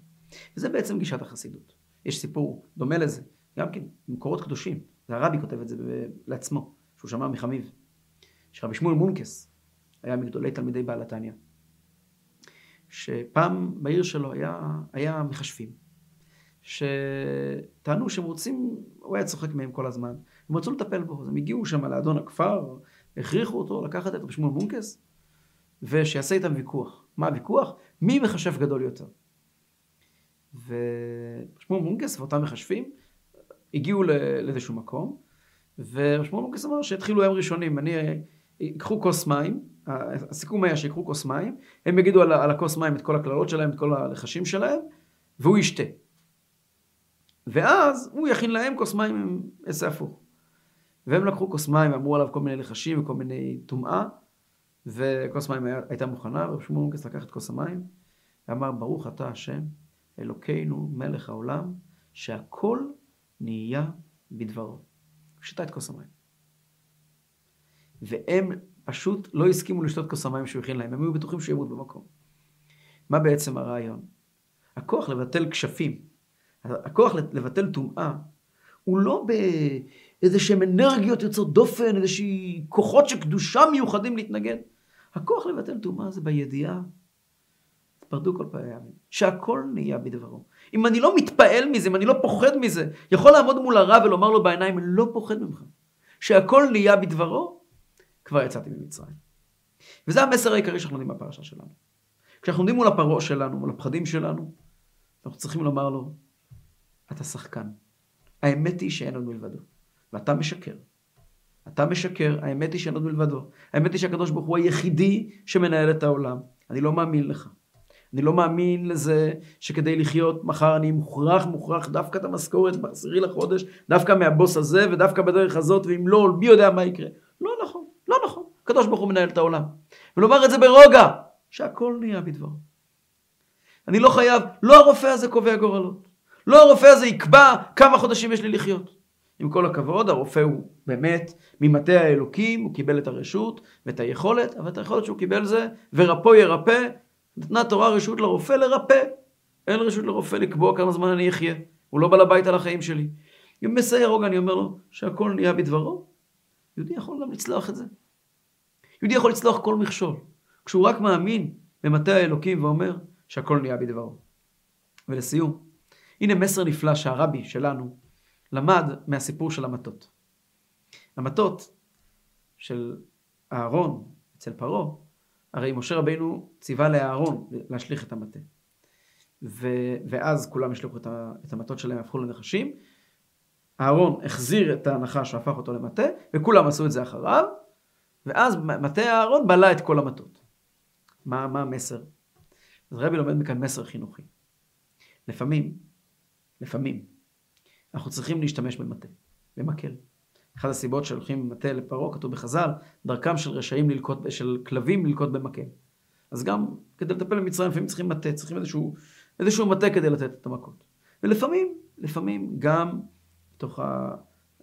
וזה בעצם גישת החסידות. יש סיפור דומה לזה, גם כן, במקורות קדושים. זה הרבי כותב את זה לעצמו, שהוא שמע מחמיב. שרבי שמואל מונקס היה מגדולי תלמידי בעל התניא. שפעם בעיר שלו היה, היה מחשבים, שטענו שהם רוצים, הוא היה צוחק מהם כל הזמן, הם רצו לטפל בו, אז הם הגיעו שם לאדון הכפר, הכריחו אותו לקחת את רבי שמואל מונקס, ושיעשה איתם ויכוח. מה הוויכוח? מי מחשב גדול יותר? ושמואל מונקס ואותם מחשבים הגיעו לאיזשהו מקום, ושמואל מונקס אמר שהתחילו הם ראשונים, אני, ייקחו כוס מים, הסיכום היה שיקחו כוס מים, הם יגידו על, על הכוס מים את כל הקללות שלהם, את כל הלחשים שלהם, והוא ישתה. ואז הוא יכין להם כוס מים עם עשה הפוך. והם לקחו כוס מים, אמרו עליו כל מיני לחשים וכל מיני טומאה, וכוס מים היה, הייתה מוכנה, ורב שמואל מונקס לקח את כוס המים, ואמר, ברוך אתה השם, אלוקינו מלך העולם, שהכל נהיה בדברו. הוא שתה את כוס המים. והם פשוט לא הסכימו לשתות כוס המים שהוא הכין להם, הם היו בטוחים שהוא ימות במקום. מה בעצם הרעיון? הכוח לבטל כשפים, הכוח לבטל טומאה, הוא לא איזה שהם אנרגיות יוצאות דופן, איזה שהיא כוחות של קדושה מיוחדים להתנגד. הכוח לבטל טומאה זה בידיעה, פרדו כל פעמים, שהכל נהיה בדברו. אם אני לא מתפעל מזה, אם אני לא פוחד מזה, יכול לעמוד מול הרב ולומר לו בעיניים, אני לא פוחד ממך. שהכל נהיה בדברו, כבר יצאתי ממצרים. וזה המסר העיקרי שאנחנו לומדים בפרשה שלנו. כשאנחנו עומדים מול הפרעה שלנו, מול הפחדים שלנו, אנחנו צריכים לומר לו, אתה שחקן. האמת היא שאין עוד מלבדו, ואתה משקר. אתה משקר, האמת היא שאין עוד מלבדו. האמת היא שהקדוש ברוך הוא היחידי שמנהל את העולם. אני לא מאמין לך. אני לא מאמין לזה שכדי לחיות מחר אני מוכרח, מוכרח דווקא את המשכורת בעשירי לחודש, דווקא מהבוס הזה ודווקא בדרך הזאת, ואם לא, מי יודע מה יקרה. לא נכון, לא נכון. הקדוש ברוך הוא מנהל את העולם. ולומר את זה ברוגע, שהכל נהיה בדברו. אני לא חייב, לא הרופא הזה קובע גורלות. לא הרופא הזה יקבע כמה חודשים יש לי לחיות. עם כל הכבוד, הרופא הוא באמת ממטה האלוקים, הוא קיבל את הרשות ואת היכולת, אבל את היכולת שהוא קיבל זה, ורפו ירפא, נתנה תורה רשות לרופא לרפא. אין רשות לרופא לקבוע כמה זמן אני אחיה. הוא לא בעל הבית על החיים שלי. אם מסייר רוגע, אני אומר לו שהכל נהיה בדברו. יהודי יכול גם לצלוח את זה. יהודי יכול לצלוח כל מכשול. כשהוא רק מאמין במטה האלוקים ואומר שהכל נהיה בדברו. ולסיום, הנה מסר נפלא שהרבי שלנו למד מהסיפור של המטות. המטות של אהרון אצל פרעה, הרי משה רבינו ציווה לאהרון להשליך את המטה. ו- ואז כולם השליכו את, ה- את המטות שלהם, הפכו לנחשים. אהרון החזיר את הנחש והפך אותו למטה, וכולם עשו את זה אחריו, ואז מטה אהרון בלע את כל המטות. מה, מה המסר? אז רבי לומד מכאן מסר חינוכי. לפעמים, לפעמים, אנחנו צריכים להשתמש במטה, במקל. אחת הסיבות שהולכים מטה לפרעה, כתוב בחז"ל, דרכם של רשעים ללקוט, של כלבים ללקוט במקל. אז גם כדי לטפל במצרים, לפעמים צריכים מטה, צריכים איזשהו, איזשהו מטה כדי לתת את המכות. ולפעמים, לפעמים גם בתוך ה...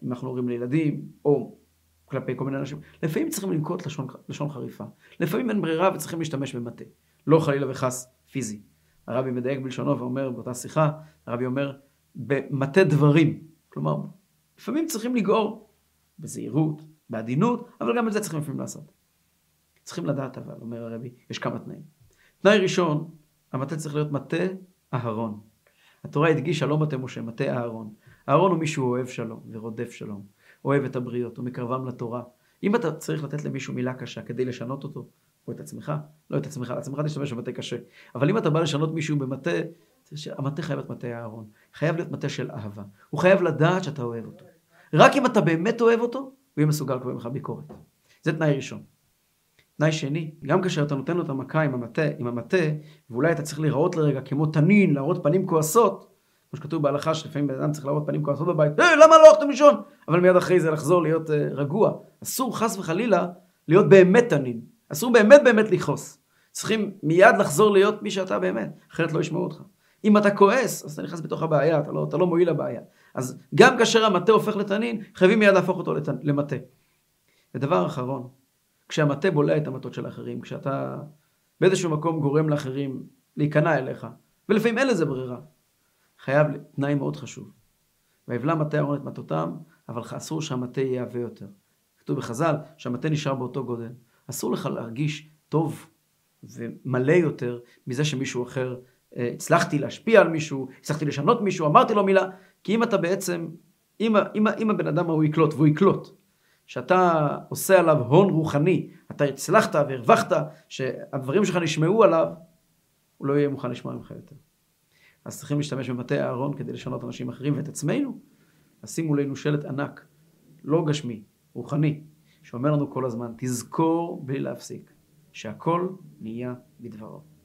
אם אנחנו הורים לילדים, או כלפי כל מיני אנשים, לפעמים צריכים לנקוט לשון, לשון חריפה. לפעמים אין ברירה וצריכים להשתמש במטה. לא חלילה וחס פיזי. הרבי מדייק בלשונו ואומר באותה שיחה, הרבי אומר, במטה דברים. כלומר, לפעמים צריכים לגעור בזהירות, בעדינות, אבל גם את זה צריכים לפעמים לעשות. צריכים לדעת אבל, אומר הרבי, יש כמה תנאים. תנאי ראשון, המטה צריך להיות מטה אהרון. התורה הדגישה לא מטה משה, מטה אהרון. אהרון הוא מישהו אוהב שלום ורודף שלום, אוהב את הבריות, הוא מקרבם לתורה. אם אתה צריך לתת למישהו מילה קשה כדי לשנות אותו, או את עצמך, לא את עצמך, לעצמך תשתמש במטה קשה. אבל אם אתה בא לשנות מישהו במטה, המטה חייב להיות מטה אהרון. חייב להיות מטה של אהבה. הוא חייב לדעת שאתה אוהב אותו. רק אם אתה באמת אוהב אותו, הוא יהיה מסוגל לקבל ממך ביקורת. זה תנאי ראשון. תנאי שני, גם כאשר אתה נותן לו את המכה עם המטה, עם המטה, ואולי אתה צריך להיראות לרגע כמו תנין, להראות פנים כועסות, כמו שכתוב בהלכה שלפעמים בן אדם צריך להראות פנים כועסות בבית, אה, למה לא הלכתם לישון? אבל מיד אחרי זה לחזור להיות uh, רגוע. אסור חס וחלילה להיות באמת תנין. אסור באמת באמת לכעוס. צריכים מיד לחזור להיות מי שאתה באמת, אחרת לא ישמעו אותך. אם אתה כועס, אז אתה נכנס בתוך הבעיה, אתה לא, אתה לא מועיל לבעיה. אז גם כאשר המטה הופך לתנין, חייבים מיד להפוך אותו לת... למטה. ודבר אחרון, כשהמטה בולע את המטות של האחרים, כשאתה באיזשהו מקום גורם לאחרים להיכנע אליך, ולפעמים אין לזה ברירה, חייב תנאי מאוד חשוב. ויבלע מטה אהרון את מטותם, אבל אסור שהמטה יהיה עבה יותר. כתוב בחז"ל שהמטה נשאר באותו גודל. אסור לך להרגיש טוב ומלא יותר מזה שמישהו אחר, הצלחתי להשפיע על מישהו, הצלחתי לשנות מישהו, אמרתי לו מילה, כי אם אתה בעצם, אם, אם, אם הבן אדם ההוא יקלוט, והוא יקלוט, שאתה עושה עליו הון רוחני, אתה הצלחת והרווחת, שהדברים שלך נשמעו עליו, הוא לא יהיה מוכן לשמוע ממך יותר. אז צריכים להשתמש במטה אהרון כדי לשנות אנשים אחרים ואת עצמנו. אז שימו לנו שלט ענק, לא גשמי, רוחני, שאומר לנו כל הזמן, תזכור בלי להפסיק, שהכל נהיה בדברו.